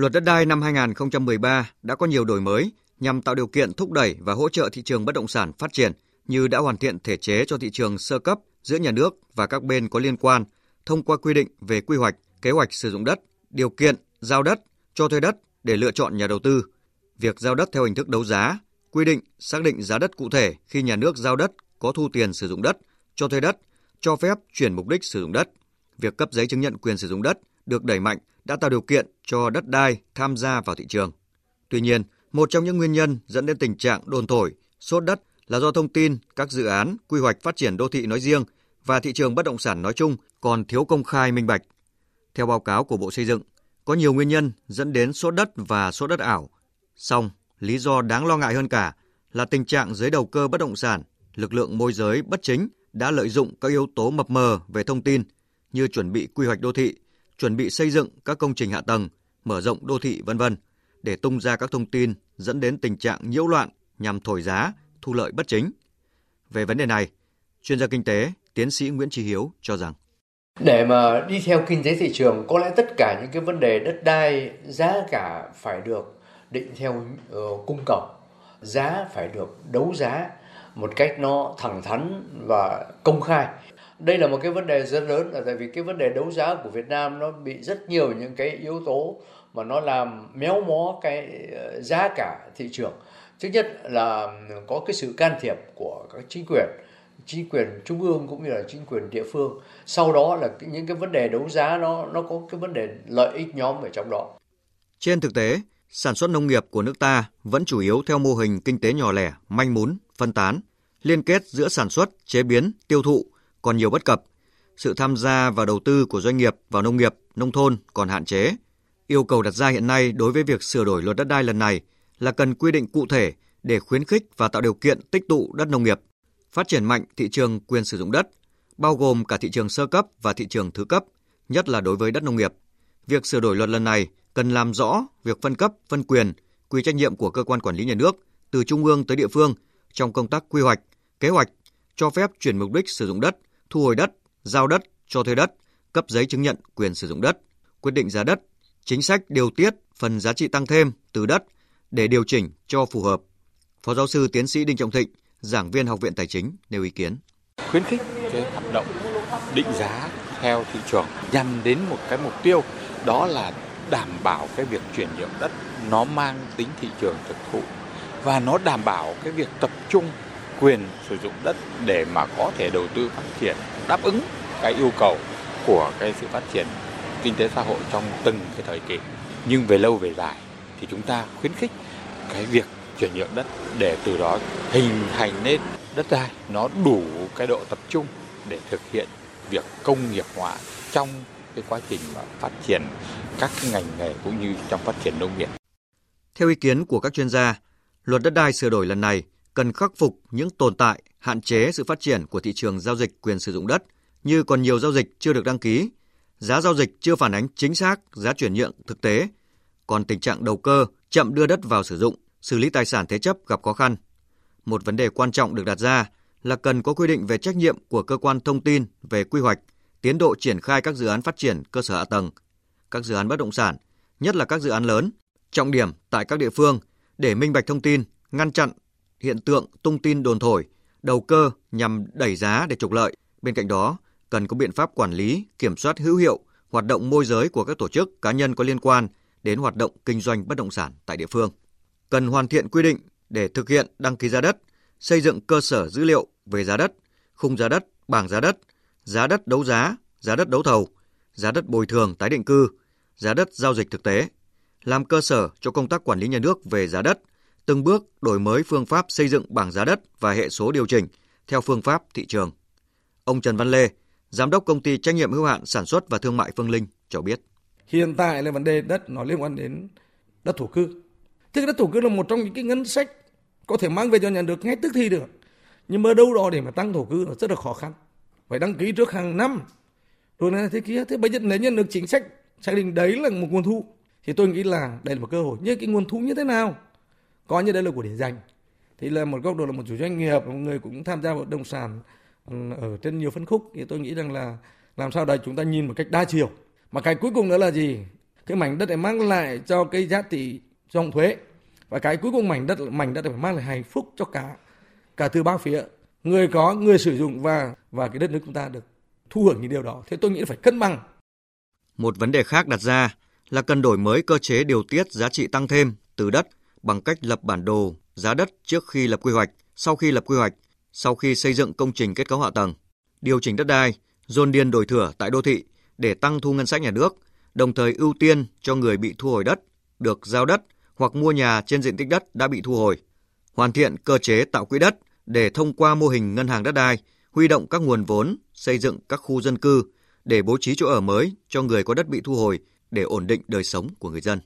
Luật đất đai năm 2013 đã có nhiều đổi mới nhằm tạo điều kiện thúc đẩy và hỗ trợ thị trường bất động sản phát triển như đã hoàn thiện thể chế cho thị trường sơ cấp giữa nhà nước và các bên có liên quan thông qua quy định về quy hoạch, kế hoạch sử dụng đất, điều kiện giao đất, cho thuê đất để lựa chọn nhà đầu tư, việc giao đất theo hình thức đấu giá, quy định xác định giá đất cụ thể khi nhà nước giao đất có thu tiền sử dụng đất, cho thuê đất, cho phép chuyển mục đích sử dụng đất. Việc cấp giấy chứng nhận quyền sử dụng đất được đẩy mạnh đã tạo điều kiện cho đất đai tham gia vào thị trường. Tuy nhiên, một trong những nguyên nhân dẫn đến tình trạng đồn thổi, sốt đất là do thông tin các dự án quy hoạch phát triển đô thị nói riêng và thị trường bất động sản nói chung còn thiếu công khai minh bạch. Theo báo cáo của Bộ Xây dựng, có nhiều nguyên nhân dẫn đến sốt đất và sốt đất ảo. Song, lý do đáng lo ngại hơn cả là tình trạng giới đầu cơ bất động sản, lực lượng môi giới bất chính đã lợi dụng các yếu tố mập mờ về thông tin như chuẩn bị quy hoạch đô thị, chuẩn bị xây dựng các công trình hạ tầng, mở rộng đô thị vân vân để tung ra các thông tin dẫn đến tình trạng nhiễu loạn nhằm thổi giá, thu lợi bất chính. Về vấn đề này, chuyên gia kinh tế, tiến sĩ Nguyễn Trí Hiếu cho rằng để mà đi theo kinh tế thị trường có lẽ tất cả những cái vấn đề đất đai giá cả phải được định theo uh, cung cầu giá phải được đấu giá một cách nó thẳng thắn và công khai đây là một cái vấn đề rất lớn, là tại vì cái vấn đề đấu giá của Việt Nam nó bị rất nhiều những cái yếu tố mà nó làm méo mó cái ờ, giá cả thị trường. Thứ nhất là có cái sự can thiệp của các chính quyền chính quyền trung ương cũng như là chính quyền địa phương. Sau đó là những cái vấn đề đấu giá nó nó có cái vấn đề lợi ích nhóm ở trong đó. Trên thực tế, sản xuất nông nghiệp của nước ta vẫn chủ yếu theo mô hình kinh tế nhỏ lẻ, manh mún, phân tán, liên kết giữa sản xuất, chế biến, tiêu thụ còn nhiều bất cập sự tham gia và đầu tư của doanh nghiệp vào nông nghiệp nông thôn còn hạn chế yêu cầu đặt ra hiện nay đối với việc sửa đổi luật đất đai lần này là cần quy định cụ thể để khuyến khích và tạo điều kiện tích tụ đất nông nghiệp phát triển mạnh thị trường quyền sử dụng đất, bao gồm cả thị trường sơ cấp và thị trường thứ cấp, nhất là đối với đất nông nghiệp. Việc sửa đổi luật lần này cần làm rõ việc phân cấp, phân quyền, quy trách nhiệm của cơ quan quản lý nhà nước từ trung ương tới địa phương trong công tác quy hoạch, kế hoạch, cho phép chuyển mục đích sử dụng đất, thu hồi đất, giao đất, cho thuê đất, cấp giấy chứng nhận quyền sử dụng đất, quyết định giá đất, chính sách điều tiết phần giá trị tăng thêm từ đất để điều chỉnh cho phù hợp. Phó giáo sư tiến sĩ Đinh Trọng Thịnh, giảng viên Học viện Tài chính nêu ý kiến. Khuyến khích cái hoạt động định giá theo thị trường nhằm đến một cái mục tiêu đó là đảm bảo cái việc chuyển nhượng đất nó mang tính thị trường thực thụ và nó đảm bảo cái việc tập trung quyền sử dụng đất để mà có thể đầu tư phát triển đáp ứng cái yêu cầu của cái sự phát triển kinh tế xã hội trong từng cái thời kỳ nhưng về lâu về dài thì chúng ta khuyến khích cái việc chuyển nhượng đất để từ đó hình thành nên đất đai nó đủ cái độ tập trung để thực hiện việc công nghiệp hóa trong cái quá trình mà phát triển các cái ngành nghề cũng như trong phát triển nông nghiệp. Theo ý kiến của các chuyên gia, luật đất đai sửa đổi lần này cần khắc phục những tồn tại, hạn chế sự phát triển của thị trường giao dịch quyền sử dụng đất như còn nhiều giao dịch chưa được đăng ký, giá giao dịch chưa phản ánh chính xác giá chuyển nhượng thực tế, còn tình trạng đầu cơ chậm đưa đất vào sử dụng xử lý tài sản thế chấp gặp khó khăn. Một vấn đề quan trọng được đặt ra là cần có quy định về trách nhiệm của cơ quan thông tin về quy hoạch, tiến độ triển khai các dự án phát triển cơ sở hạ tầng, các dự án bất động sản, nhất là các dự án lớn, trọng điểm tại các địa phương để minh bạch thông tin, ngăn chặn hiện tượng tung tin đồn thổi, đầu cơ nhằm đẩy giá để trục lợi. Bên cạnh đó, cần có biện pháp quản lý, kiểm soát hữu hiệu hoạt động môi giới của các tổ chức cá nhân có liên quan đến hoạt động kinh doanh bất động sản tại địa phương cần hoàn thiện quy định để thực hiện đăng ký giá đất, xây dựng cơ sở dữ liệu về giá đất, khung giá đất, bảng giá đất, giá đất đấu giá, giá đất đấu thầu, giá đất bồi thường tái định cư, giá đất giao dịch thực tế, làm cơ sở cho công tác quản lý nhà nước về giá đất, từng bước đổi mới phương pháp xây dựng bảng giá đất và hệ số điều chỉnh theo phương pháp thị trường. Ông Trần Văn Lê, giám đốc công ty trách nhiệm hữu hạn sản xuất và thương mại Phương Linh cho biết. Hiện tại là vấn đề đất nó liên quan đến đất thổ cư Thế đất thổ cư là một trong những cái ngân sách có thể mang về cho nhà nước ngay tức thì được. Nhưng mà đâu đó để mà tăng thổ cư nó rất là khó khăn. Phải đăng ký trước hàng năm. Rồi này thế kia. Thế bây giờ nếu nhân được chính sách xác định đấy là một nguồn thu thì tôi nghĩ là đây là một cơ hội. Nhưng cái nguồn thu như thế nào? Coi như đây là của để dành. Thì là một góc độ là một chủ doanh nghiệp, một người cũng tham gia vào động sản ừ, ở trên nhiều phân khúc thì tôi nghĩ rằng là làm sao đấy chúng ta nhìn một cách đa chiều. Mà cái cuối cùng nữa là gì? cái mảnh đất này mang lại cho cái giá trị dòng thuế và cái cuối cùng mảnh đất mảnh đất này phải mang lại hạnh phúc cho cả cả từ ba phía người có người sử dụng và và cái đất nước chúng ta được thu hưởng những điều đó thế tôi nghĩ phải cân bằng một vấn đề khác đặt ra là cần đổi mới cơ chế điều tiết giá trị tăng thêm từ đất bằng cách lập bản đồ giá đất trước khi lập quy hoạch, sau khi lập quy hoạch, sau khi xây dựng công trình kết cấu hạ tầng, điều chỉnh đất đai, dồn điền đổi thửa tại đô thị để tăng thu ngân sách nhà nước, đồng thời ưu tiên cho người bị thu hồi đất, được giao đất hoặc mua nhà trên diện tích đất đã bị thu hồi. Hoàn thiện cơ chế tạo quỹ đất để thông qua mô hình ngân hàng đất đai, huy động các nguồn vốn, xây dựng các khu dân cư để bố trí chỗ ở mới cho người có đất bị thu hồi để ổn định đời sống của người dân.